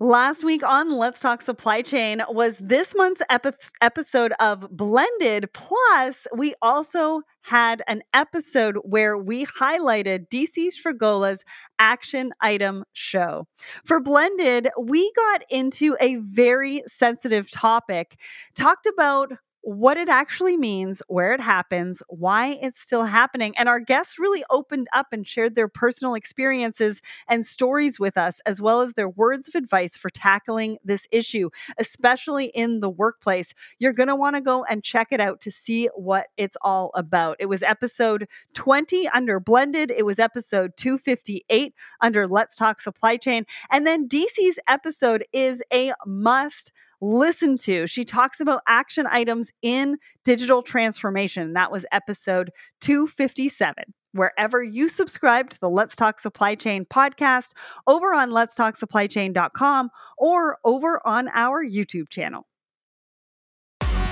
Last week on Let's Talk Supply Chain was this month's epi- episode of Blended. Plus, we also had an episode where we highlighted DC Sfrgola's action item show. For Blended, we got into a very sensitive topic, talked about what it actually means, where it happens, why it's still happening. And our guests really opened up and shared their personal experiences and stories with us, as well as their words of advice for tackling this issue, especially in the workplace. You're going to want to go and check it out to see what it's all about. It was episode 20 under Blended, it was episode 258 under Let's Talk Supply Chain. And then DC's episode is a must listen to. She talks about action items in digital transformation. That was episode 257 wherever you subscribe to the Let's Talk Supply Chain podcast over on letstalksupplychain.com or over on our YouTube channel.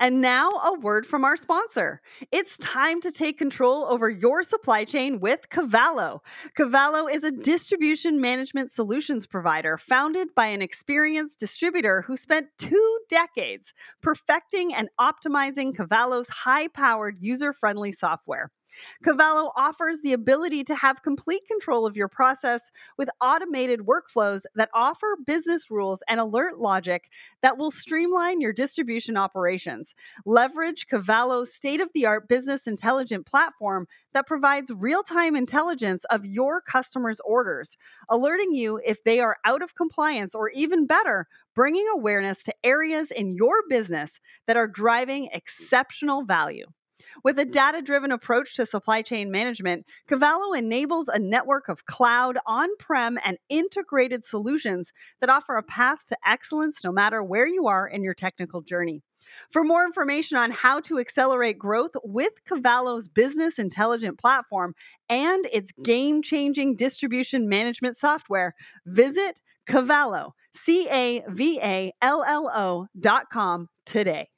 And now, a word from our sponsor. It's time to take control over your supply chain with Cavallo. Cavallo is a distribution management solutions provider founded by an experienced distributor who spent two decades perfecting and optimizing Cavallo's high powered, user friendly software. Cavallo offers the ability to have complete control of your process with automated workflows that offer business rules and alert logic that will streamline your distribution operations. Leverage Cavallo's state of the art business intelligent platform that provides real time intelligence of your customers' orders, alerting you if they are out of compliance or even better, bringing awareness to areas in your business that are driving exceptional value. With a data driven approach to supply chain management, Cavallo enables a network of cloud, on prem, and integrated solutions that offer a path to excellence no matter where you are in your technical journey. For more information on how to accelerate growth with Cavallo's business intelligent platform and its game changing distribution management software, visit Cavallo, C A V A L L O dot com today.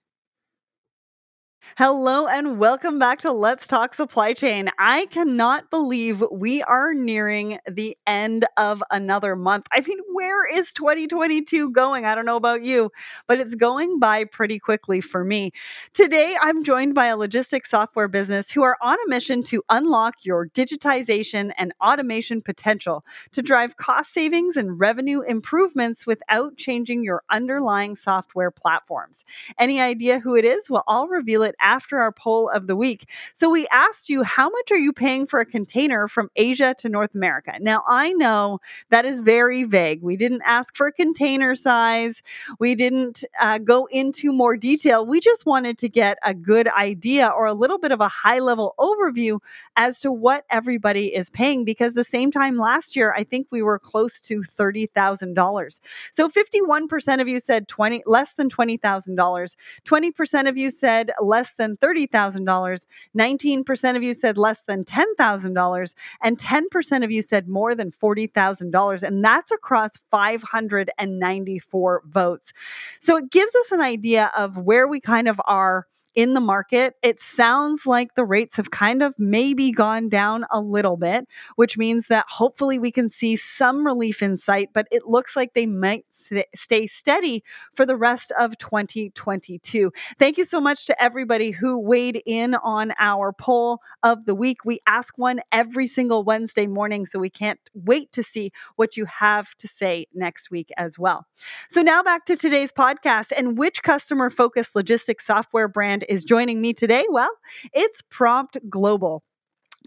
Hello and welcome back to Let's Talk Supply Chain. I cannot believe we are nearing the end of another month. I mean, where is 2022 going? I don't know about you, but it's going by pretty quickly for me. Today, I'm joined by a logistics software business who are on a mission to unlock your digitization and automation potential to drive cost savings and revenue improvements without changing your underlying software platforms. Any idea who it is? Well, I'll reveal it after our poll of the week. So we asked you, how much are you paying for a container from Asia to North America? Now, I know that is very vague. We didn't ask for a container size, we didn't uh, go into more detail. We just wanted to get a good idea or a little bit of a high level overview as to what everybody is paying because the same time last year, I think we were close to $30,000. So 51% of you said 20 less than $20,000. 20% of you said less less than $30,000. 19% of you said less than $10,000. And 10% of you said more than $40,000. And that's across 594 votes. So it gives us an idea of where we kind of are in the market. It sounds like the rates have kind of maybe gone down a little bit, which means that hopefully we can see some relief in sight, but it looks like they might stay steady for the rest of 2022. Thank you so much to everybody who weighed in on our poll of the week. We ask one every single Wednesday morning, so we can't wait to see what you have to say next week as well. So now back to today's podcast and which customer focused logistics software brand is joining me today? Well, it's Prompt Global.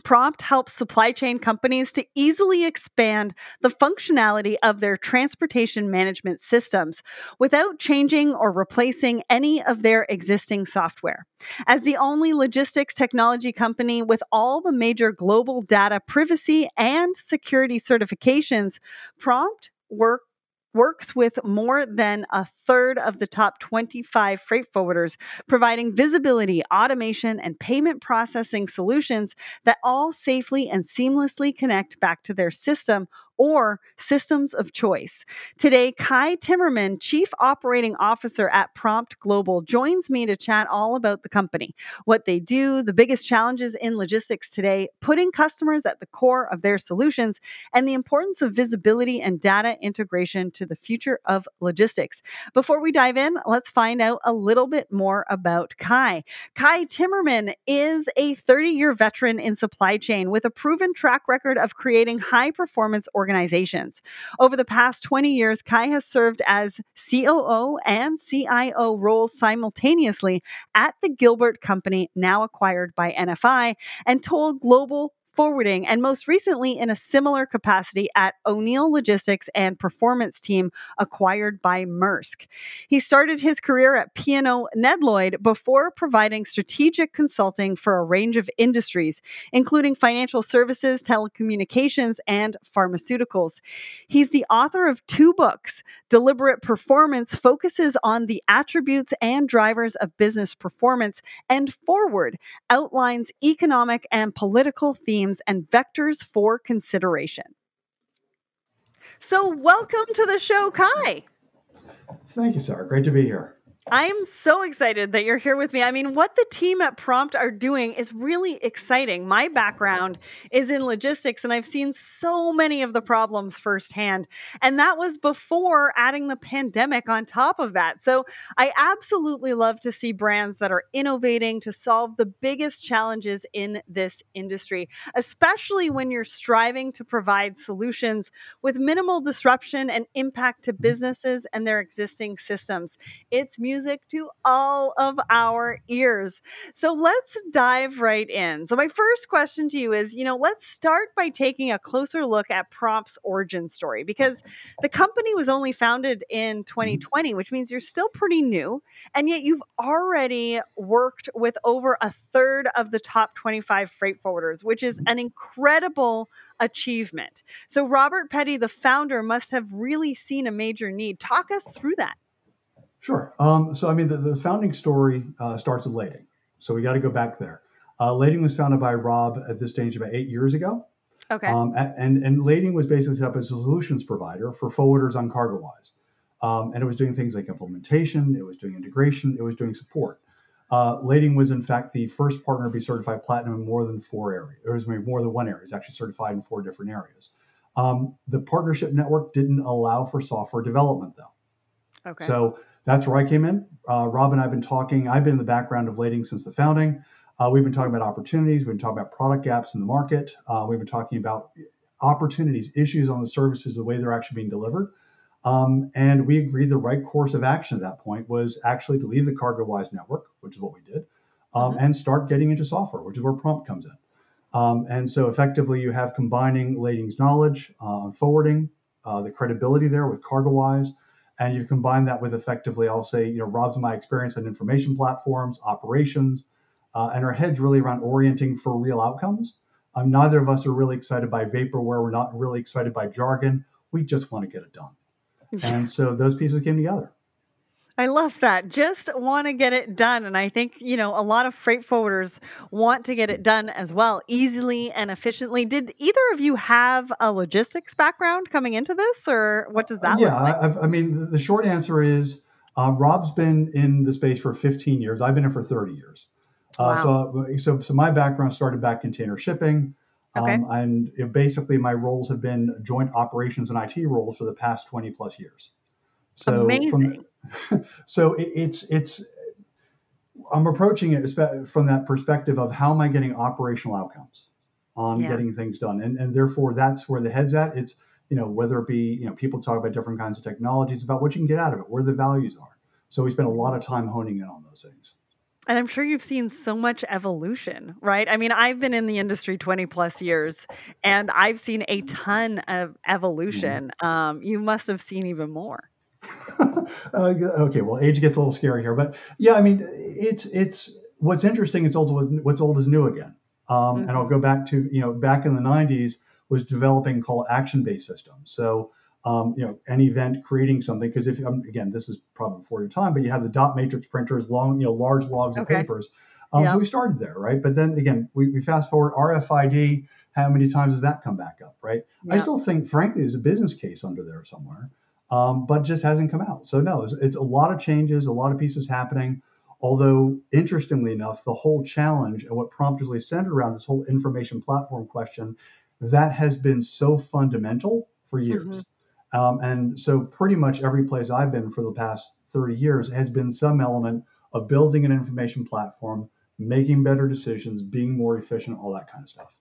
Prompt helps supply chain companies to easily expand the functionality of their transportation management systems without changing or replacing any of their existing software. As the only logistics technology company with all the major global data privacy and security certifications, Prompt work works with more than a third of the top 25 freight forwarders, providing visibility, automation, and payment processing solutions that all safely and seamlessly connect back to their system or systems of choice. Today, Kai Timmerman, Chief Operating Officer at Prompt Global, joins me to chat all about the company, what they do, the biggest challenges in logistics today, putting customers at the core of their solutions, and the importance of visibility and data integration to the future of logistics. Before we dive in, let's find out a little bit more about Kai. Kai Timmerman is a 30 year veteran in supply chain with a proven track record of creating high performance organizations organizations. Over the past 20 years, Kai has served as COO and CIO roles simultaneously at the Gilbert Company, now acquired by NFI, and Toll Global forwarding, and most recently in a similar capacity at O'Neill Logistics and Performance Team, acquired by Maersk. He started his career at P&O Nedlloyd before providing strategic consulting for a range of industries, including financial services, telecommunications, and pharmaceuticals. He's the author of two books. Deliberate Performance focuses on the attributes and drivers of business performance, and Forward outlines economic and political themes and vectors for consideration. So, welcome to the show, Kai. Thank you, Sarah. Great to be here. I'm so excited that you're here with me. I mean, what the team at Prompt are doing is really exciting. My background is in logistics, and I've seen so many of the problems firsthand. And that was before adding the pandemic on top of that. So I absolutely love to see brands that are innovating to solve the biggest challenges in this industry, especially when you're striving to provide solutions with minimal disruption and impact to businesses and their existing systems. It's music music to all of our ears. So let's dive right in. So, my first question to you is you know, let's start by taking a closer look at Prompt's origin story because the company was only founded in 2020, mm-hmm. which means you're still pretty new. And yet you've already worked with over a third of the top 25 freight forwarders, which is an incredible achievement. So, Robert Petty, the founder, must have really seen a major need. Talk us through that. Sure. Um, so, I mean, the, the founding story uh, starts with Lading. So, we got to go back there. Uh, Lading was founded by Rob at this stage about eight years ago. Okay. Um, and, and Lading was basically set up as a solutions provider for forwarders on CargoWise. Um, and it was doing things like implementation, it was doing integration, it was doing support. Uh, Lading was, in fact, the first partner to be certified platinum in more than four areas. It was more than one area. It's actually certified in four different areas. Um, the partnership network didn't allow for software development, though. Okay. So that's where I came in. Uh, Rob and I have been talking. I've been in the background of Lading since the founding. Uh, we've been talking about opportunities. We've been talking about product gaps in the market. Uh, we've been talking about opportunities, issues on the services, the way they're actually being delivered. Um, and we agreed the right course of action at that point was actually to leave the CargoWise network, which is what we did, um, mm-hmm. and start getting into software, which is where Prompt comes in. Um, and so effectively, you have combining Lading's knowledge uh, on forwarding, uh, the credibility there with CargoWise, and you combine that with effectively, I'll say, you know, Rob's my experience in information platforms, operations, uh, and our heads really around orienting for real outcomes. Um, neither of us are really excited by vaporware. We're not really excited by jargon. We just want to get it done. and so those pieces came together. I love that. Just want to get it done. And I think, you know, a lot of freight forwarders want to get it done as well, easily and efficiently. Did either of you have a logistics background coming into this, or what does that uh, yeah, like? I, I mean, the short answer is uh, Rob's been in the space for 15 years. I've been in for 30 years. Uh, wow. so, so, so my background started back container shipping. Okay. Um, and you know, basically, my roles have been joint operations and IT roles for the past 20 plus years. So Amazing. From, so it, it's it's I'm approaching it from that perspective of how am I getting operational outcomes on yeah. getting things done, and and therefore that's where the head's at. It's you know whether it be you know people talk about different kinds of technologies about what you can get out of it, where the values are. So we spend a lot of time honing in on those things. And I'm sure you've seen so much evolution, right? I mean, I've been in the industry 20 plus years and I've seen a ton of evolution. Mm-hmm. Um, you must have seen even more. uh, okay, well, age gets a little scary here, but yeah, I mean, it's it's what's interesting. It's also What's old is new again. Um, mm-hmm. And I'll mm-hmm. go back to you know back in the '90s was developing called action-based systems. So um, you know, an event creating something. Because if um, again, this is probably before your time, but you have the dot matrix printers, long, you know, large logs of papers. Um, Yeah. So we started there, right? But then again, we, we fast forward RFID. How many times does that come back up, right? I still think, frankly, there's a business case under there somewhere, um, but just hasn't come out. So no, it's, it's a lot of changes, a lot of pieces happening. Although interestingly enough, the whole challenge and what Prompt is really centered around this whole information platform question, that has been so fundamental for years. Um, and so pretty much every place I've been for the past 30 years has been some element of building an information platform, making better decisions, being more efficient, all that kind of stuff.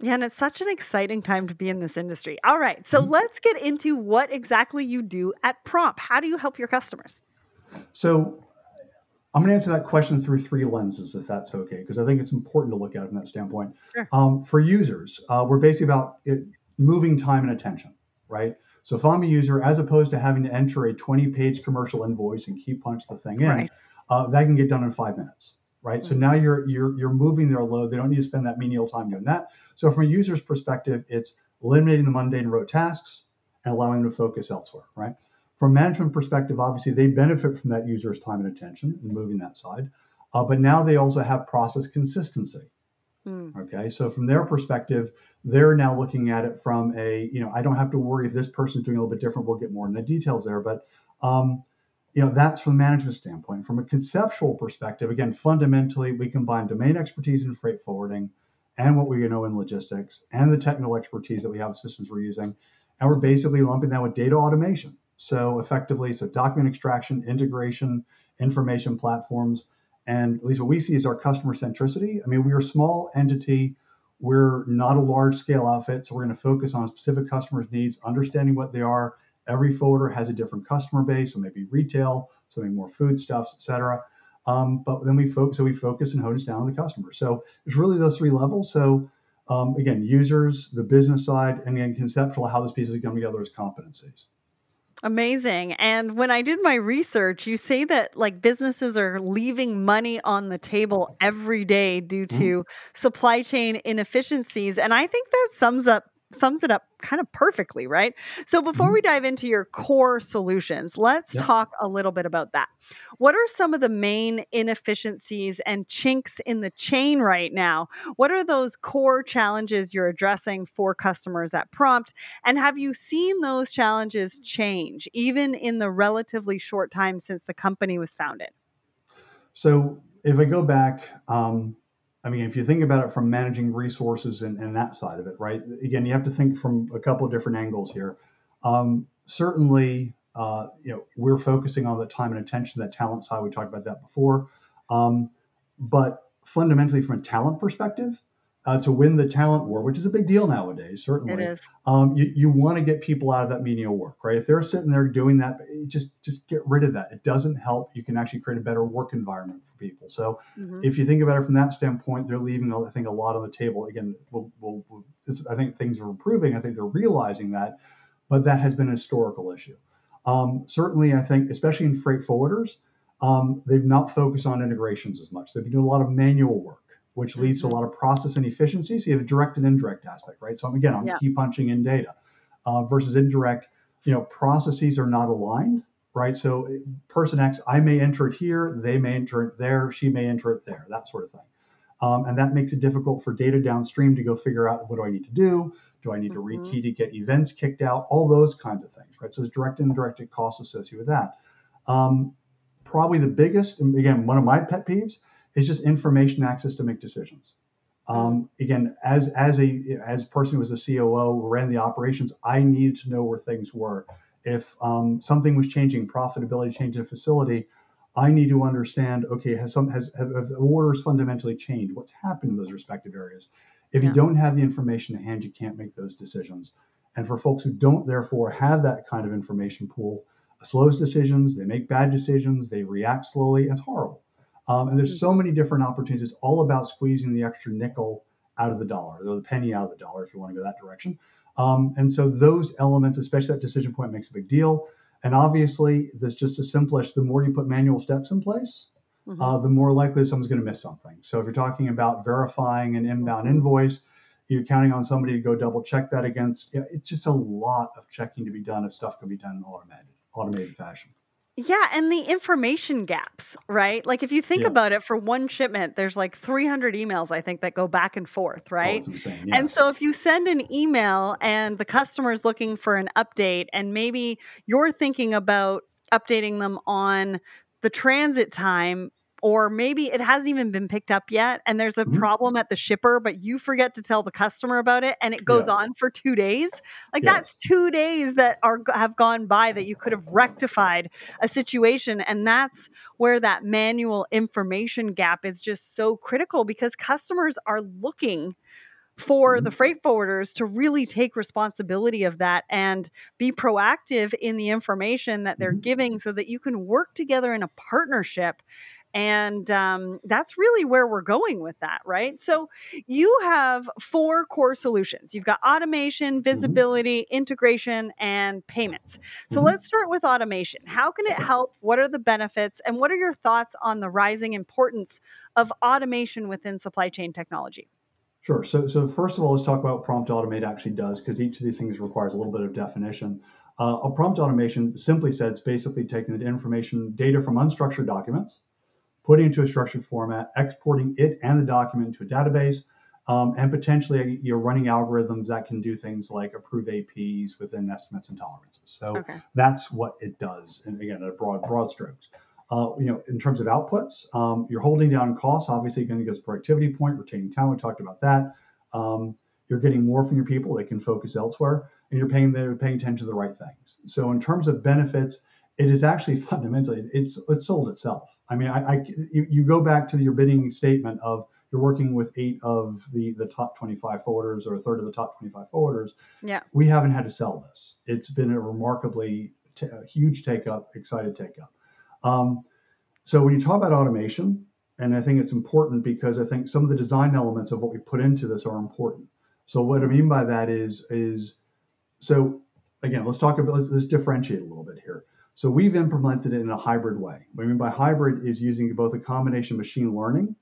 Yeah, and it's such an exciting time to be in this industry. All right, so Mhm. let's get into what exactly you do at Prompt. How do you help your customers? So I'm going to answer that question through three lenses, if that's okay, because I think it's important to look at it from that standpoint. Sure. Um, for users, uh, we're basically about it, moving time and attention, right? So if I'm a user, as opposed to having to enter a 20-page commercial invoice and key punch the thing in, Right. uh, that can get done in five minutes, right? So Mhm. now you're you're you're moving their load. They don't need to spend that menial time doing that. So from a user's perspective, it's eliminating the mundane rote tasks and allowing them to focus elsewhere, right? From management perspective, obviously they benefit from that user's time and attention and moving that side, uh, but now they also have process consistency. Mm, Okay, so from their perspective, they're now looking at it from a, you know, I don't have to worry if this person's doing a little bit different. We'll get more in the details there, but, um, you know, that's from a management standpoint. From a conceptual perspective, again, fundamentally, we combine domain expertise in freight forwarding and what we know in logistics and the technical expertise that we have systems we're using, and we're basically lumping that with data automation. So effectively, so document extraction, integration, information platforms, and at least what we see is our customer centricity. I mean, we're a small entity. We're not a large scale outfit, so we're going to focus on specific customers' needs, understanding what they are. Every folder has a different customer base, so maybe retail, so something more foodstuffs, et cetera. Um, but then we focus, so we focus and hone us down on the customer. So it's really those three levels. So um, again, users, the business side, and then conceptual how this piece pieces come together as competencies. amazing. And when I did my research, you say that like businesses are leaving money on the table every day due Mhm. to supply chain inefficiencies. And I think that sums up sums it up kind of perfectly, right? So before Mhm. we dive into your core solutions, let's Yeah. talk a little bit about that. What are some of the main inefficiencies and chinks in the chain right now? What are those core challenges you're addressing for customers at Prompt? And have you seen those challenges change even in the relatively short time since the company was founded? So if I go back, um, I mean, if you think about it from managing resources and, and that side of it, right? Again, you have to think from a couple of different angles here. Um, certainly, uh, you know, we're focusing on the time and attention, that talent side. We talked about that before. Um, but fundamentally, from a talent perspective, uh, to win the talent war, which is a big deal nowadays, certainly It is. um, you, you want to get people out of that menial work, right? If they're sitting there doing that, just just get rid of that. It doesn't help. You can actually create a better work environment for people. So Mhm. if you think about it from that standpoint, they're leaving, I think, a lot on the table. Again, we'll, we'll, we'll, it's, I think things are improving. I think they're realizing that, but that has been a historical issue. Um, certainly, I think, especially in freight forwarders, um, they've not focused on integrations as much. They've been doing a lot of manual work, which leads to a lot of process inefficiency. So you have a direct and indirect aspect, right? So again, I'm Yeah. key punching in data uh, versus indirect. You know, processes are not aligned, right? So eh, person X, I may enter it here, they may enter it there, she may enter it there, that sort of thing. Um, and that makes it difficult for data downstream to go figure out what do I need to do? Do I need to Mhm. rekey to get events kicked out? All those kinds of things, right? So there's direct and indirect costs associated with that. Um, probably the biggest, and again, one of my pet peeves is just information access to make decisions. Um, again, as as a as a person who was a COO, ran the operations, I needed to know where things were. If um, something was changing, profitability changing a facility, I need to understand. Okay, has some has have, have orders fundamentally changed? What's happened in those respective areas? If Yeah. you don't have the information at hand, you can't make those decisions. And for folks who don't, therefore, have that kind of information pool, slows decisions. They make bad decisions. They react slowly. It's horrible. Um, and there's so many different opportunities. It's all about squeezing the extra nickel out of the dollar, or the penny out of the dollar, if you want to go that direction. Um, and so those elements, especially that decision point, makes a big deal. And obviously, this just the simplest. The more you put manual steps in place, Mhm. uh, the more likely someone's going to miss something. So if you're talking about verifying an inbound Mhm. invoice, you're counting on somebody to go double check that against. It's just a lot of checking to be done if stuff can be done in automated automated fashion. Yeah, and the information gaps, right? Like if you think Yeah. about it, for one shipment, there's like 300 emails, I think, that go back and forth, Oh, right? insane. Yeah. And so if you send an email and the customer is looking for an update, and maybe you're thinking about updating them on the transit time, or maybe it hasn't even been picked up yet, and there's a Mhm. problem at the shipper, but you forget to tell the customer about it, and it goes Yeah. on for two days. Like Yeah. that's two days that are have gone by that you could have rectified a situation, and that's where that manual information gap is just so critical because customers are looking for the freight forwarders to really take responsibility of that and be proactive in the information that they're Mhm. giving so that you can work together in a partnership. And um, that's really where we're going with that right? So you have four core solutions. You've got automation visibility integration and payments. So let's start with automation. How can it help? What are the benefits? And what are your thoughts on the rising importance of automation within supply chain technology Sure. So, so first of all, let's talk about what prompt automate actually does, because each of these things requires a little bit of definition. Uh, a prompt automation, simply said, it's basically taking the information, data from unstructured documents, putting it into a structured format, exporting it and the document to a database, um, and potentially you're running algorithms that can do things like approve APs within estimates and tolerances. So okay that's what it does. And again, at broad broad strokes. Uh, you know, in terms of outputs, um, you're holding down costs. Obviously, going to get a productivity point, retaining talent. We talked about that. Um, you're getting more from your people; they can focus elsewhere, and you're paying they're paying attention to the right things. So, in terms of benefits, it is actually fundamentally it's it's sold itself. I mean, I, I you you go back to your bidding statement of you're working with eight of the the top 25 forwarders or a third of the top 25 forwarders yeah we haven't had to sell this. It's been a remarkably t- a huge take up, excited take up. Um, so when you talk about automation, and I think it's important because I think some of the design elements of what we put into this are important. So what I mean by that is is so again, let's talk about let's, let's differentiate a little bit here. So we've implemented it in a hybrid way. What I mean by hybrid is using both a combination of machine learning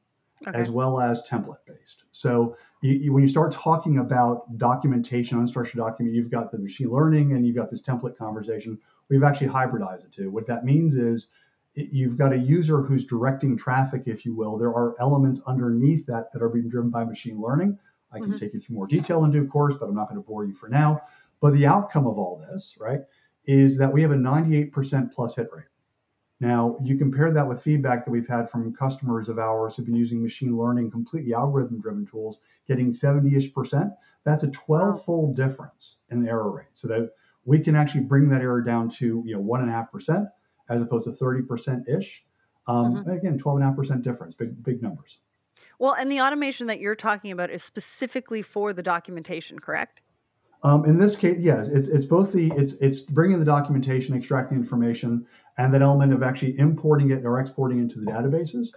okay as well as template based. So you, you, when you start talking about documentation, unstructured document, you've got the machine learning and you've got this template conversation. We've actually hybridized it too. What that means is you've got a user who's directing traffic, if you will. There are elements underneath that that are being driven by machine learning. I can Mhm. take you through more detail in due course, but I'm not going to bore you for now. But the outcome of all this, right, is that we have a 98% plus hit rate. Now, you compare that with feedback that we've had from customers of ours who've been using machine learning, completely algorithm driven tools, getting 70 ish percent. That's a 12 fold difference in the error rate. So that we can actually bring that error down to you know one and a half percent as opposed to 30 percent ish. Um, Again, 12 and a half percent difference, big big numbers. Well, and the automation that you're talking about is specifically for the documentation, correct? Um, in this case, yes, it's it's both the it's it's bringing the documentation, extracting information, and that element of actually importing it or exporting into the databases,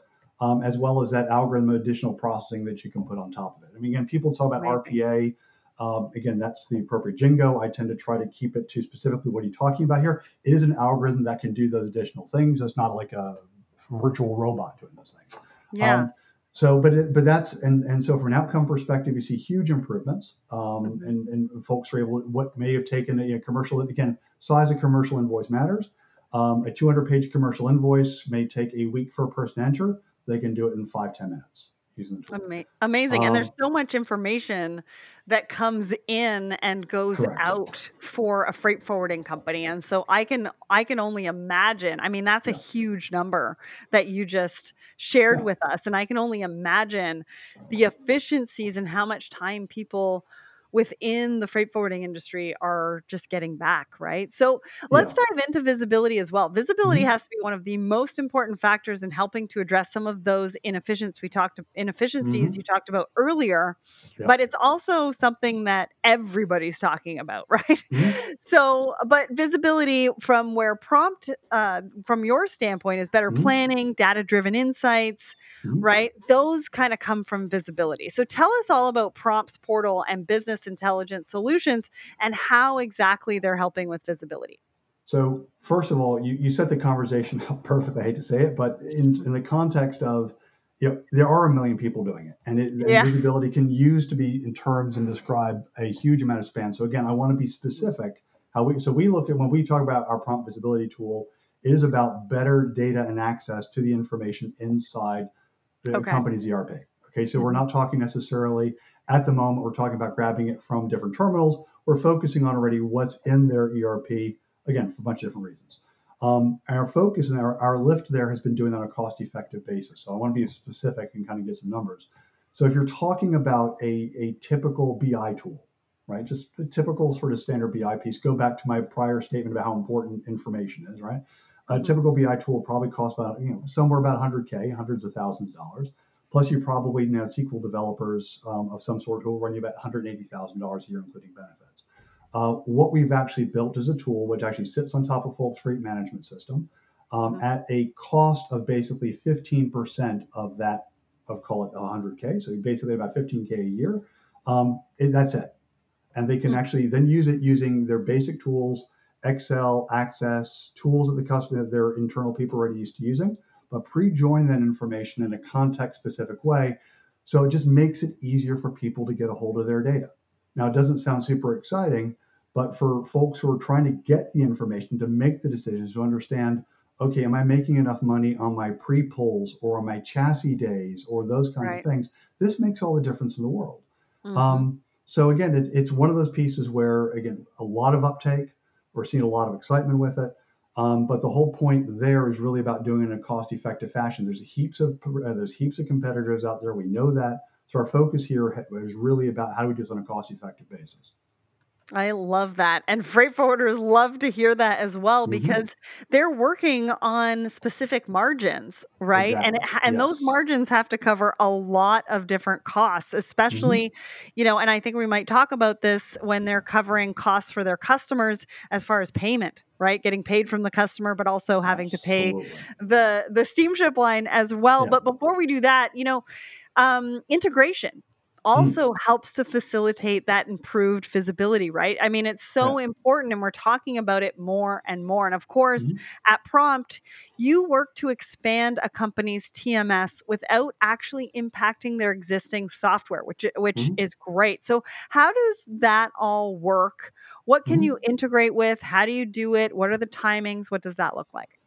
um, as well as that algorithm additional processing that you can put on top of it. I mean, again, people talk about Amazing. RPA. Um, again, that's the appropriate jingo. I tend to try to keep it to specifically what you're you talking about here. It is an algorithm that can do those additional things. It's not like a virtual robot doing those things. Yeah. Um, so, but it, but that's and and so from an outcome perspective, you see huge improvements, um, and and folks are able what may have taken a, commercial again size of commercial invoice matters. Um, a 200 page commercial invoice may take a week for a person to enter. They can do it in five ten minutes using the tool. Ama- amazing. and there's Um, so much information that comes in and goes Correct. out for a freight forwarding company. And so I can I can only imagine. I mean, that's a huge number that you just shared Yeah. with us. And I can only imagine the efficiencies and how much time people within the freight forwarding industry are just getting back, right? So let's dive into visibility as well. Visibility Mhm. has to be one of the most important factors in helping to address some of those inefficiencies we talked inefficiencies Mhm. you talked about earlier. Yeah. But it's also something that everybody's talking about, right? Mhm. So, but visibility from where prompt, uh, from your standpoint, is better Mhm. planning, data driven insights, Mhm. right? Those kind of come from visibility. So, tell us all about Prompts Portal and Business Intelligence Solutions and how exactly they're helping with visibility. So first of all, you, you set the conversation up perfect. I hate to say it, but in, in the context of you know, there are a million people doing it, and, it, Yeah. visibility can use to be in terms and describe a huge amount of span. So again, I want to be specific. How we so we look at when we talk about our prompt visibility tool, it is about better data and access to the information inside the Okay. company's ERP. Okay, so we're mm-hmm. not talking necessarily at the moment. We're talking about grabbing it from different terminals. We're focusing on already what's in their ERP. Again, for a bunch of different reasons. Um, our focus and our, our lift there has been doing that on a cost effective basis. So I want to be specific and kind of get some numbers. So if you're talking about a, a typical BI tool, right, just a typical sort of standard BI piece, go back to my prior statement about how important information is, right? A typical BI tool probably costs about, you know, somewhere about 100K, hundreds of thousands of dollars. Plus, you probably know SQL developers um, of some sort who will run you about $180,000 a year, including benefits. Uh, what we've actually built is a tool which actually sits on top of Folks Freight Management System um, Mhm. at a cost of basically 15% of that, of call it 100K. So basically about 15K a year. Um, it, that's it. And they can Hmm. actually then use it using their basic tools, Excel, Access, tools that the customer, their internal people are already used to using, but pre-join that information in a context-specific way. So it just makes it easier for people to get a hold of their data. Now, it doesn't sound super exciting, but for folks who are trying to get the information to make the decisions to understand, okay, am I making enough money on my pre-pulls or on my chassis days or those kinds Right. of things? This makes all the difference in the world. Mhm. Um, so again, it's, it's one of those pieces where again a lot of uptake. We're seeing a lot of excitement with it. Um, but the whole point there is really about doing it in a cost-effective fashion. There's heaps of uh, there's heaps of competitors out there. We know that. So our focus here is really about how do we do this on a cost-effective basis. I love that. And freight forwarders love to hear that as well Mhm. because they're working on specific margins, right? And it, Exactly. and those margins have to cover a lot of different costs, especially, you know, and I think we might talk about this when they're covering costs for their customers as far as payment, right? Getting paid from the customer but also having to pay the the steamship line as well. Yeah. But before we do that, you know, um, integration also helps to facilitate that improved visibility, right? I mean, it's so important, and we're talking about it more and more. And of course, Mhm. at Prompt, you work to expand a company's TMS without actually impacting their existing software, which which Mhm. is great. So, how does that all work? What can Mhm. you integrate with? How do you do it? What are the timings? What does that look like?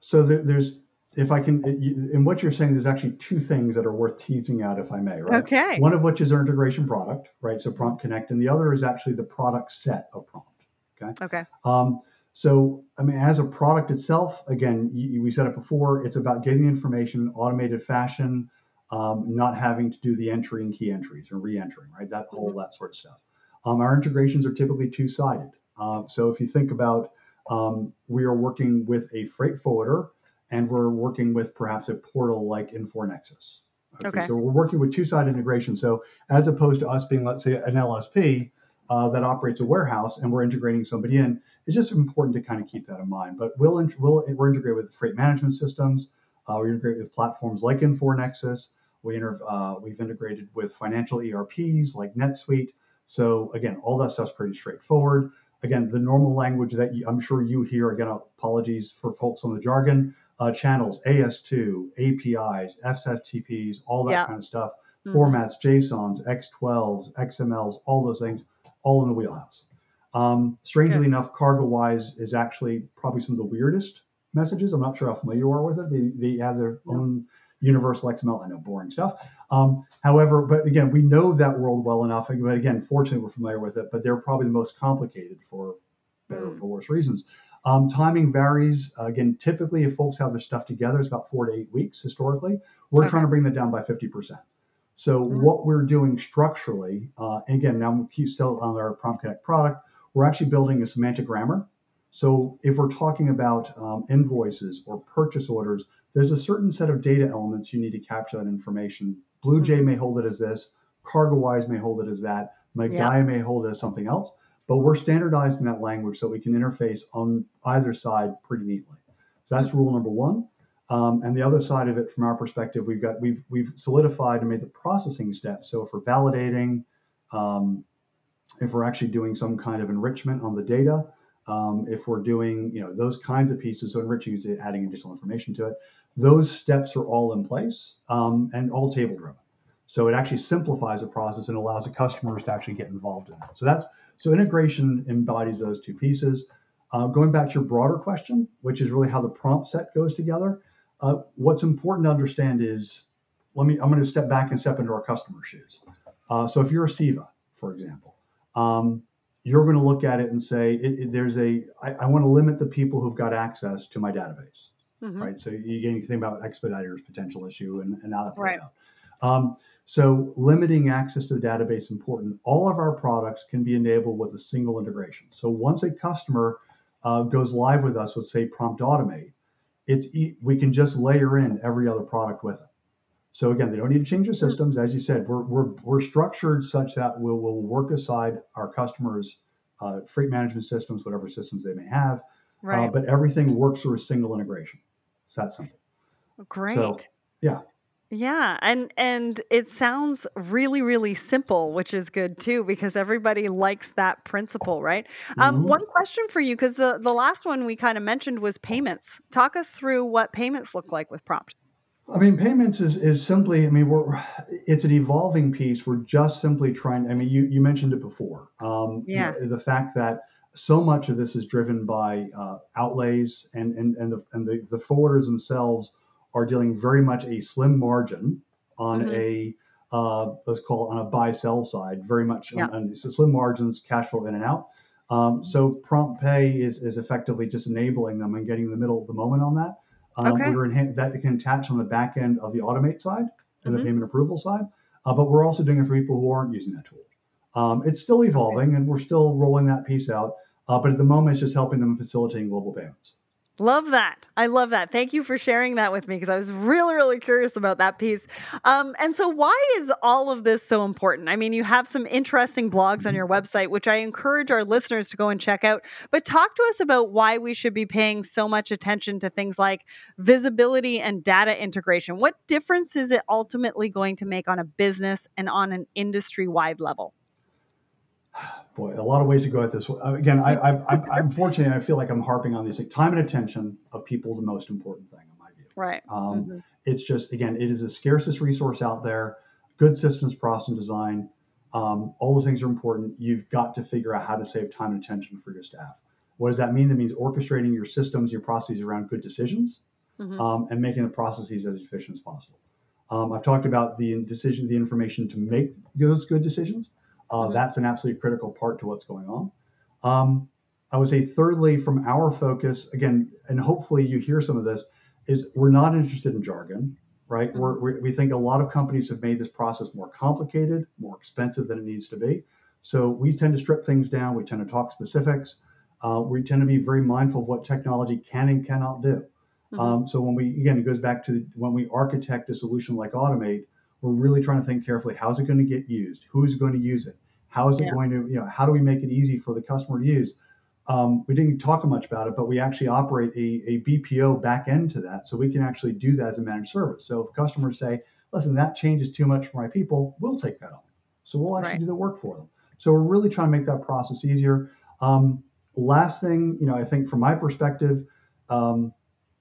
So there, there's if I can in what you're saying, there's actually two things that are worth teasing out, if I may, right? Okay. One of which is our integration product, right? So Prompt Connect, and the other is actually the product set of Prompt. Okay. Um, so, I mean, as a product itself, again, we said it before, it's about getting the information automated fashion, um, not having to do the entry and key entries or re-entering, right? That whole that sort of stuff. Um, our integrations are typically two-sided. Uh, so if you think about, um, we are working with a freight forwarder, and we're working with perhaps a portal like Infor Nexus. Okay. So we're working with two-side integration. So as opposed to us being, let's say, an LSP uh, that operates a warehouse, and we're integrating somebody in, it's just important to kind of keep that in mind. But we'll, int- we'll we're integrated with freight management systems. Uh, we integrate with platforms like Infor Nexus. We inter- uh, we've integrated with financial ERPs like NetSuite. So again, all that stuff's pretty straightforward. Again, the normal language that you, I'm sure you hear. Again, apologies for folks on the jargon. Uh, channels, AS2, APIs, FTPs, all that Yeah. kind of stuff. Mhm. Formats, JSONs, X12s, XMLs, all those things, all in the wheelhouse. Um, strangely Good. enough, CargoWise is actually probably some of the weirdest messages. I'm not sure how familiar you are with it. They, they have their Yeah. own universal XML. I know boring stuff. Um, however, but again, we know that world well enough. But again, fortunately, we're familiar with it. But they're probably the most complicated for better or Mm. for worse reasons. Um, timing varies. Uh, again, typically, if folks have their stuff together, it's about four to eight weeks historically. We're Okay. trying to bring that down by 50%. So Mm. what we're doing structurally, uh, again, now we keep still on our Prompt Connect product, we're actually building a semantic grammar. So if we're talking about um, invoices or purchase orders, there's a certain set of data elements you need to capture that information. BluJay may hold it as this, CargoWise may hold it as that, Magaya may hold it as something else, but we're standardizing that language so we can interface on either side pretty neatly. So that's rule number one. Um, and the other side of it, from our perspective, we've got we've we've solidified and made the processing steps. So if we're validating, um, if we're actually doing some kind of enrichment on the data, um, if we're doing you know those kinds of pieces, so enriching adding additional information to it. those steps are all in place um, and all table driven. So it actually simplifies the process and allows the customers to actually get involved in it. So that's so integration embodies those two pieces. Uh, going back to your broader question, which is really how the prompt set goes together. Uh, what's important to understand is, let me. I'm going to step back and step into our customer shoes. Uh, so if you're a CEVA, for example, um, you're going to look at it and say, it, it, "There's a. I, I want to limit the people who've got access to my database." Mm-hmm. Right. So you, you think about expeditors potential issue and, and how that right. out. Um, so limiting access to the database important. All of our products can be enabled with a single integration. So once a customer uh, goes live with us with say Prompt Automate, it's e- we can just layer in every other product with it. So again, they don't need to change the hmm. systems. As you said, we're, we're, we're structured such that we'll, we'll work aside our customers' uh, freight management systems, whatever systems they may have. Uh, right. Uh, but everything works through a single integration. It's that simple. Great. So, yeah. Yeah, and and it sounds really really simple, which is good too because everybody likes that principle, right? Um, Mhm. one question for you because the the last one we kind of mentioned was payments. Talk us through what payments look like with Prompt. I mean, payments is, is simply, I mean, we're, it's an evolving piece. We're just simply trying, I mean, you, you mentioned it before. Um, you Yeah. know, the fact that so much of this is driven by uh, outlays and, and, and, the, and the, the forwarders themselves are dealing very much a slim margin on hmm a uh, let's call it on a buy sell side, very much Yeah. on, on so slim margins, cash flow in and out. Um, so prompt pay is is effectively just enabling them and getting in the middle of the moment on that. Um, Okay. we're that can attach on the back end of the automate side and the hmm payment approval side, uh, but we're also doing it for people who aren't using that tool. Um, it's still Okay. evolving, and we're still rolling that piece out. Uh, but at the moment, it's just helping them facilitating global payments. Love that. I love that. Thank you for sharing that with me because I was really, really curious about that piece. Um, and so, why is all of this so important? I mean, you have some interesting blogs on your website, which I encourage our listeners to go and check out. But talk to us about why we should be paying so much attention to things like visibility and data integration. What difference is it ultimately going to make on a business and on an industry wide level? boy, a lot of ways to go at this. Uh, again, I, I, I, unfortunately, I feel like I'm harping on this. Like, time and attention of people is the most important thing, in my view. Right. Um, hmm it's just, again, it is the scarcest resource out there. Good systems, process, and design. Um, all those things are important. You've got to figure out how to save time and attention for your staff. What does that mean? It means orchestrating your systems, your processes around good decisions, hmm um, and making the processes as efficient as possible. Um, I've talked about the decision, the information to make those good decisions. Uh, hmm that's an absolutely critical part to what's going on. Um, I would say, thirdly, from our focus, again, and hopefully you hear some of this, is we're not interested in jargon, right? hmm We're, we we think a lot of companies have made this process more complicated, more expensive than it needs to be. So we tend to strip things down. We tend to talk specifics. Uh, we tend to be very mindful of what technology can and cannot do. hmm Um, so when we, again, it goes back to when we architect a solution like Automate, we're really trying to think carefully how's it going to get used? Who's going to use it? How is it Yeah. going to you know how do we make it easy for the customer to use? Um, we didn't talk much about it but we actually operate a, a bpo back end to that so we can actually do that as a managed service. So if customers say listen that changes too much for my people we'll take that on. So we'll actually Right. do the work for them. So we're really trying to make that process easier. Um, last thing you know i think from my perspective um,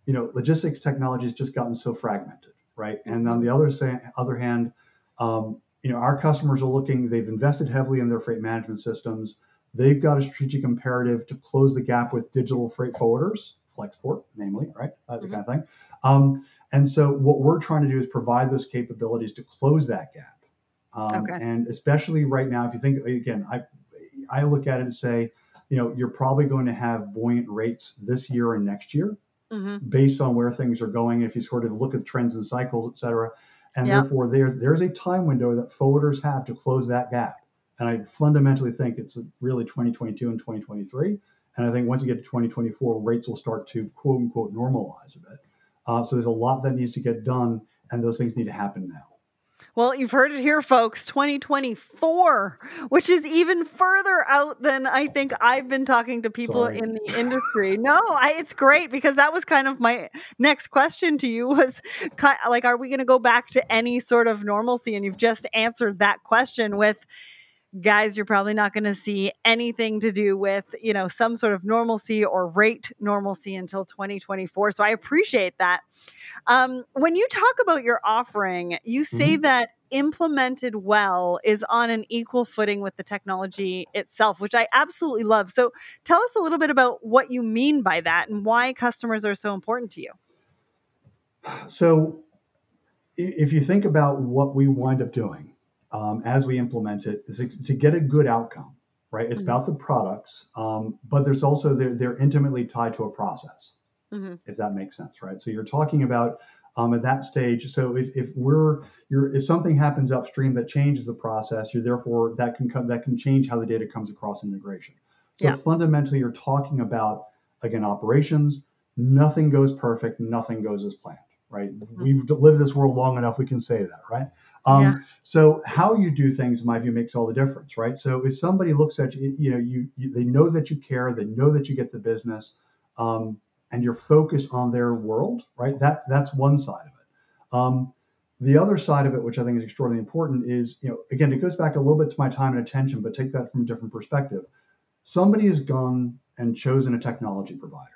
you know logistics technology has just gotten so fragmented right? And on the other sa- other hand, um, you know, our customers are looking. They've invested heavily in their freight management systems. They've got a strategic imperative to close the gap with digital freight forwarders, Flexport, namely, right, uh, the hmm kind of thing. Um, and so, what we're trying to do is provide those capabilities to close that gap. Um, Okay. and especially right now, if you think again, I I look at it and say, you know, you're probably going to have buoyant rates this year and next year hmm based on where things are going. If you sort of look at trends and cycles, et cetera, and Yeah. therefore there's there's a time window that forwarders have to close that gap. And I fundamentally think it's really 2022 and 2023. And I think once you get to 2024, rates will start to quote unquote normalize a bit. Uh, so there's a lot that needs to get done, and those things need to happen now. Well, you've heard it here, folks. 2024, which is even further out than I think I've been talking to people Sorry. in the industry. No, I, it's great because that was kind of my next question to you was like, are we going to go back to any sort of normalcy? And you've just answered that question with guys, you're probably not going to see anything to do with, you know, some sort of normalcy or rate normalcy until 2024. So I appreciate that. Um, when you talk about your offering, you say mm-hmm. that implemented well is on an equal footing with the technology itself, which I absolutely love. So tell us a little bit about what you mean by that and why customers are so important to you. So if you think about what we wind up doing um, as we implement it, is to get a good outcome, right? It's mm-hmm. about the products, um, but there's also they're, they're intimately tied to a process, mm-hmm. if that makes sense, right? So you're talking about um, at that stage. So if, if we're you're, if something happens upstream that changes the process, you're therefore that can come that can change how the data comes across integration. So yeah. fundamentally, you're talking about again operations. Nothing goes perfect. Nothing goes as planned right? Mm-hmm. We've lived this world long enough, we can say that, right? Um, yeah. So how you do things, in my view, makes all the difference, right? So if somebody looks at you, you know, you, you they know that you care, they know that you get the business, um, and you're focused on their world, right? That that's one side of it. Um, the other side of it, which I think is extraordinarily important, is you know, again, it goes back a little bit to my time and attention, but take that from a different perspective. Somebody has gone and chosen a technology provider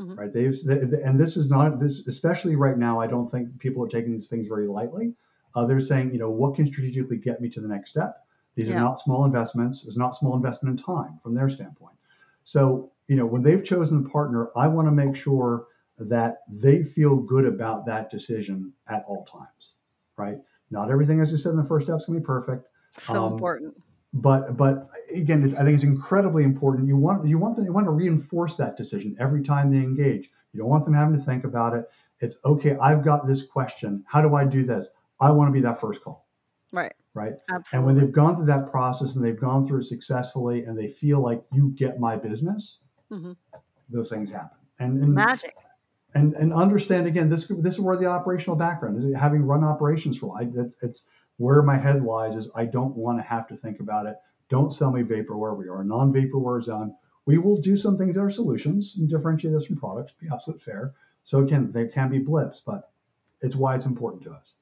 Mm-hmm. Right. They've they, and this is not this especially right now. I don't think people are taking these things very lightly. Uh, they're saying, you know, what can strategically get me to the next step? These yeah. are not small investments. It's not small investment in time from their standpoint. So, you know, when they've chosen a partner, I want to make sure that they feel good about that decision at all times. Right. Not everything, as I said in the first step, is going to be perfect. So um, important but but again, I think it's incredibly important. You want you want them, you want to reinforce that decision every time they engage. You don't want them having to think about it. It's okay. I've got this question. How do I do this? I want to be that first call. Right. Right. Absolutely. And when they've gone through that process and they've gone through it successfully, and they feel like you get my business, mm-hmm. those things happen. And, and magic. And and understand again. This this is where the operational background is. Having run operations for, I, it's where my head lies is I don't want to have to think about it. Don't sell me vaporware. We are a non-vaporware zone. We will do some things that are solutions and differentiate us from products, be absolute fair. So again, there can be blips, but it's why it's important to us.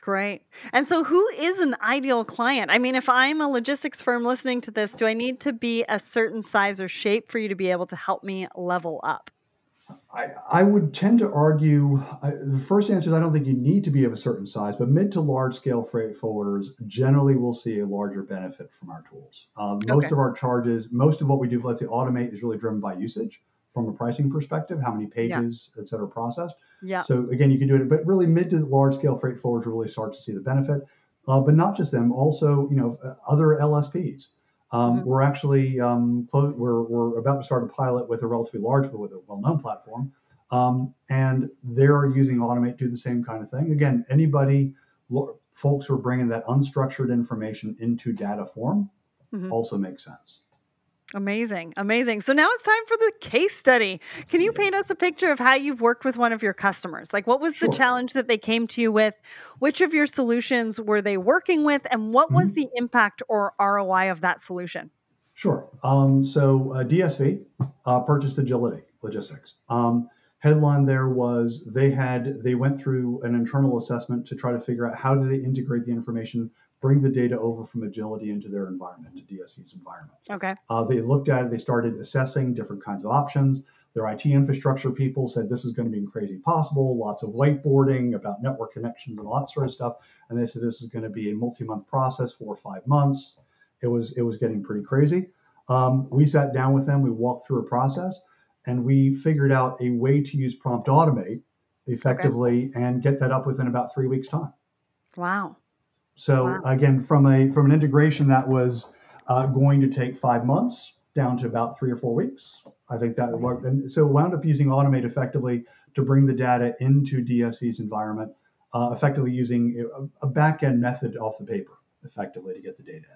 Great. And so, who is an ideal client? I mean, if I'm a logistics firm listening to this, do I need to be a certain size or shape for you to be able to help me level up? I, I would tend to argue I, the first answer is I don't think you need to be of a certain size, but mid to large scale freight forwarders generally will see a larger benefit from our tools. Um, most okay. of our charges, most of what we do, let's say automate, is really driven by usage from a pricing perspective, how many pages, yeah. et cetera, processed. Yeah. So again, you can do it, but really mid to large scale freight forwarders really start to see the benefit. Uh, but not just them, also you know other LSPs. Um, mm-hmm. We're actually um, close, we're, we're about to start a pilot with a relatively large, but with a well-known platform, um, and they're using Automate to do the same kind of thing. Again, anybody, folks who are bringing that unstructured information into data form, mm-hmm. also makes sense. Amazing. Amazing. So now it's time for the case study. Can you paint us a picture of how you've worked with one of your customers? Like, what was sure. the challenge that they came to you with? Which of your solutions were they working with? And what mm-hmm. was the impact or ROI of that solution? Sure. Um, so, uh, DSV uh, purchased Agility Logistics. Um, headline there was they had they went through an internal assessment to try to figure out how do they integrate the information bring the data over from Agility into their environment, to DSV's environment. Okay. Uh, they looked at it, they started assessing different kinds of options. Their IT infrastructure people said this is going to be crazy possible, lots of whiteboarding about network connections and all that sort of stuff. And they said this is going to be a multi-month process, four or five months. It was it was getting pretty crazy. Um, we sat down with them, we walked through a process, and we figured out a way to use Prompt Automate effectively okay. and get that up within about three weeks' time. Wow. So wow. again, from a from an integration that was uh, going to take five months down to about three or four weeks, I think that worked. And so wound up using Automate effectively to bring the data into DSV's environment, uh, effectively using a, a back end method off the paper, effectively to get the data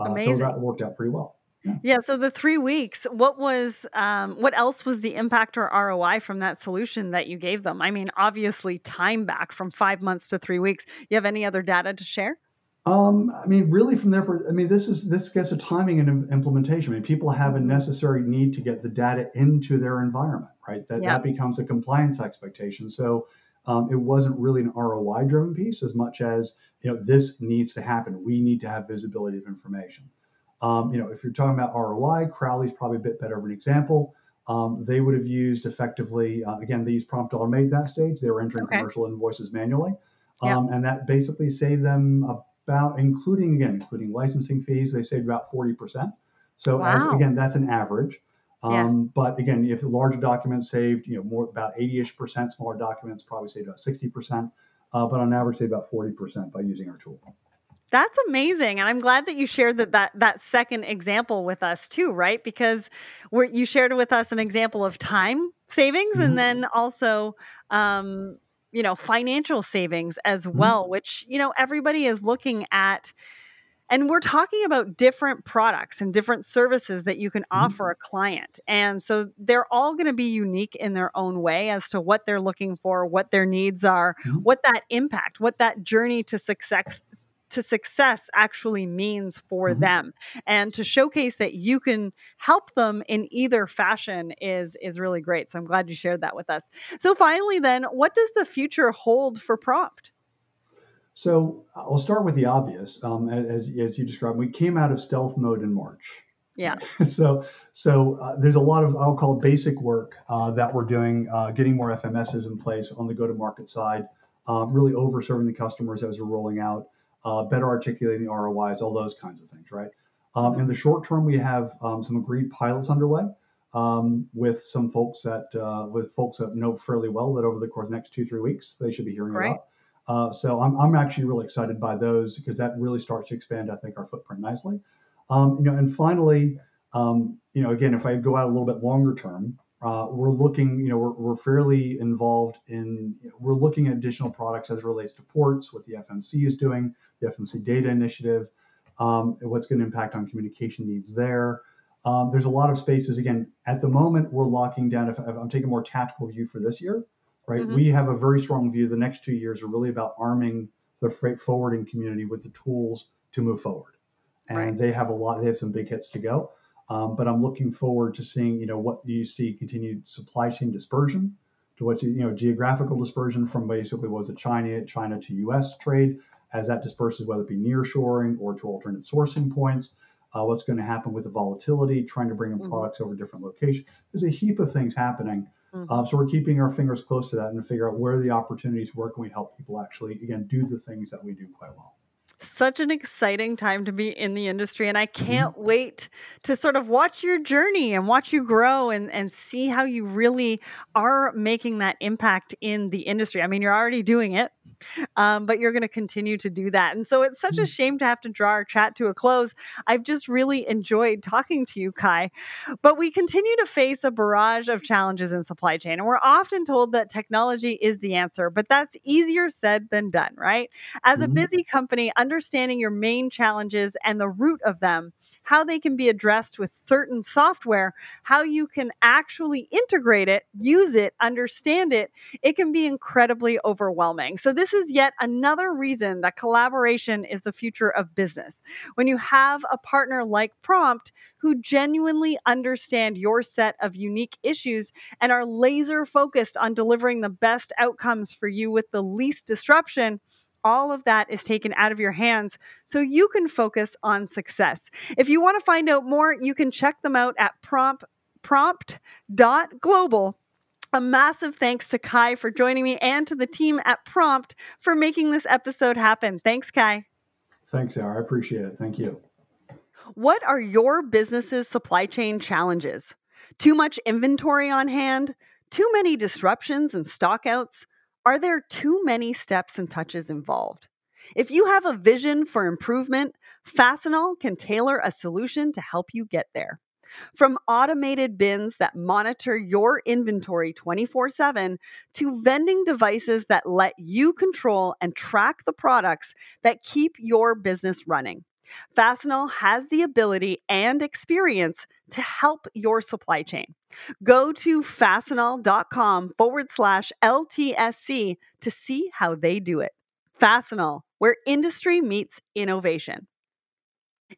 in. Uh, so that worked out pretty well. Yeah. So the three weeks, what was, um, what else was the impact or ROI from that solution that you gave them? I mean, obviously, time back from five months to three weeks. You have any other data to share? Um, I mean, really, from their, I mean, this is this gets a timing and implementation. I mean, people have a mm-hmm. necessary need to get the data into their environment, right? That that becomes a compliance expectation. So, um, it wasn't really an ROI driven piece as much as you know this needs to happen. We need to have visibility of information. Um, you know, if you're talking about ROI, Crowley's probably a bit better of an example. Um, they would have used effectively, uh, again, they used prompt automate at that stage. They were entering okay. commercial invoices manually. Um, And that basically saved them about, including, again, including licensing fees, they saved about 40%. So wow. as, again, that's an average. Um, yeah. But again, if larger documents saved, you know, more about 80-ish percent, smaller documents probably saved about 60%, uh, but on average, saved about 40% by using our tool. That's amazing, and I'm glad that you shared that that that second example with us too, right? Because we you shared with us an example of time savings, mm-hmm. and then also, um, you know, financial savings as mm-hmm. well. Which you know everybody is looking at, and we're talking about different products and different services that you can mm-hmm. offer a client, and so they're all going to be unique in their own way as to what they're looking for, what their needs are, mm-hmm. what that impact, what that journey to success to success actually means for mm-hmm. them and to showcase that you can help them in either fashion is is really great so i'm glad you shared that with us. So finally then what does the future hold for prompt so i'll start with the obvious um, as, as you described we came out of stealth mode in march. Yeah. So so uh, there's a lot of i'll call it basic work uh, that we're doing uh, getting more fms's in place on the go to market side um, really over serving the customers as we're rolling out uh, better articulating the ROIs, all those kinds of things, right? Um, in the short term, we have um, some agreed pilots underway um, with some folks that uh, with folks that know fairly well that over the course of the next two three weeks they should be hearing Great. about. Uh, so I'm, I'm actually really excited by those because that really starts to expand, I think, our footprint nicely. Um, you know, and finally, um, you know, again, if I go out a little bit longer term, uh, we're looking, you know, we're, we're fairly involved in, we're looking at additional products as it relates to ports, what the FMC is doing, the FMC Data Initiative, um, what's going to impact on communication needs there. Um, there's a lot of spaces. Again, at the moment, we're locking down. If, if I'm taking a more tactical view for this year, right? Mm-hmm. We have a very strong view. The next two years are really about arming the freight forwarding community with the tools to move forward, and right. they have a lot. They have some big hits to go. Um, but I'm looking forward to seeing, you know, what you see continued supply chain dispersion to what you, you know, geographical dispersion from basically was it China, China to U.S. trade as that disperses, whether it be nearshoring or to alternate sourcing points. Uh, what's going to happen with the volatility, trying to bring in mm-hmm. products over different locations. There's a heap of things happening. Mm-hmm. Uh, so we're keeping our fingers close to that and figure out where the opportunities, where can we help people actually, again, do the things that we do quite well such an exciting time to be in the industry and i Mm-hmm. can't wait to sort of watch your journey and watch you grow and, and see how you really are making that impact in the industry i mean you're already doing it um, but you're going to continue to do that. And so it's such a mm. shame to have to draw our chat to a close. I've just really enjoyed talking to you, Kai. But we continue to face a barrage of challenges in supply chain. And we're often told that technology is the answer, but that's easier said than done, right? As a mm-hmm. busy company, understanding your main challenges and the root of them, how they can be addressed with certain software, how you can actually integrate it, use it, understand it, it can be incredibly overwhelming. So, this is yet another reason that collaboration is the future of business. When you have a partner like Prompt who genuinely understand your set of unique issues and are laser focused on delivering the best outcomes for you with the least disruption, all of that is taken out of your hands so you can focus on success. If you want to find out more, you can check them out at prompt prompt.global. A massive thanks to Kai for joining me and to the team at Prompt for making this episode happen. Thanks, Kai. Thanks, Sarah. I appreciate it. Thank you. What are your business's supply chain challenges? Too much inventory on hand? Too many disruptions and stockouts? Are there too many steps and touches involved? If you have a vision for improvement, Fastenal can tailor a solution to help you get there. From automated bins that monitor your inventory 24 7 to vending devices that let you control and track the products that keep your business running. Fastenal has the ability and experience to help your supply chain. Go to fastenal.com forward slash LTSC to see how they do it. Fastenal, where industry meets innovation.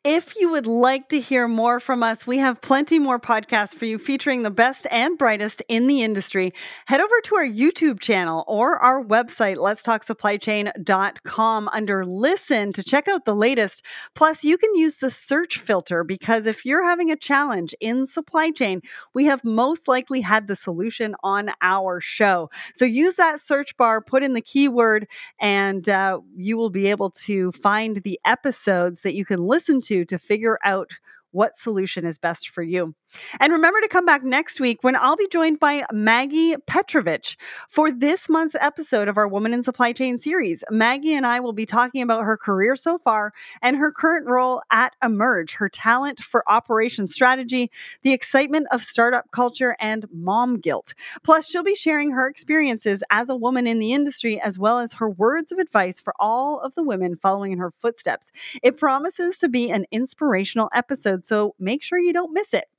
If you would like to hear more from us, we have plenty more podcasts for you featuring the best and brightest in the industry. Head over to our YouTube channel or our website, letstalksupplychain.com, under listen to check out the latest. Plus, you can use the search filter because if you're having a challenge in supply chain, we have most likely had the solution on our show. So use that search bar, put in the keyword, and uh, you will be able to find the episodes that you can listen to to figure out what solution is best for you. And remember to come back next week when I'll be joined by Maggie Petrovich for this month's episode of our Woman in Supply Chain series. Maggie and I will be talking about her career so far and her current role at Emerge, her talent for operation strategy, the excitement of startup culture, and mom guilt. Plus, she'll be sharing her experiences as a woman in the industry as well as her words of advice for all of the women following in her footsteps. It promises to be an inspirational episode, so make sure you don't miss it.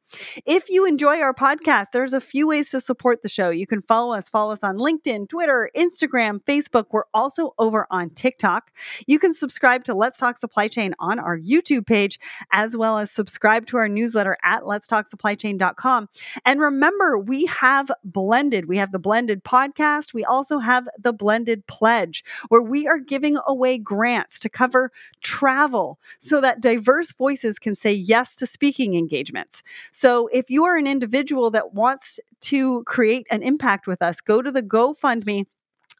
If you enjoy our podcast, there's a few ways to support the show. You can follow us, follow us on LinkedIn, Twitter, Instagram, Facebook. We're also over on TikTok. You can subscribe to Let's Talk Supply Chain on our YouTube page, as well as subscribe to our newsletter at letstalksupplychain.com. And remember, we have blended. We have the blended podcast. We also have the blended pledge, where we are giving away grants to cover travel so that diverse voices can say yes to speaking engagements. So if you are an individual that wants to create an impact with us, go to the GoFundMe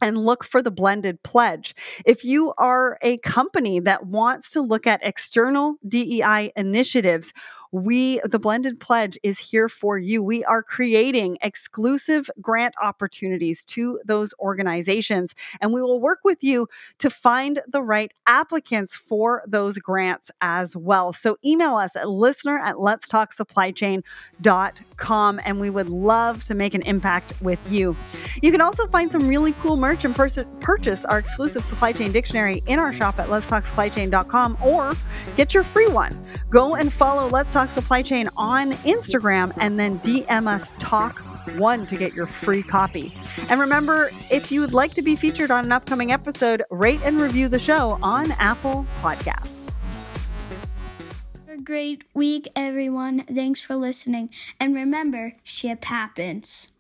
and look for the blended pledge. If you are a company that wants to look at external DEI initiatives, we the blended pledge is here for you. We are creating exclusive grant opportunities to those organizations and we will work with you to find the right applicants for those grants as well. So email us at listener at let's talk supply chain.com and we would love to make an impact with you. You can also find some really cool merch and pers- purchase our exclusive supply chain dictionary in our shop at let's talk supply chain.com or get your free one. Go and follow let's talk Talk Supply Chain on Instagram and then DM us Talk one to get your free copy. And remember, if you would like to be featured on an upcoming episode, rate and review the show on Apple Podcasts. A great week, everyone. Thanks for listening. And remember, ship happens.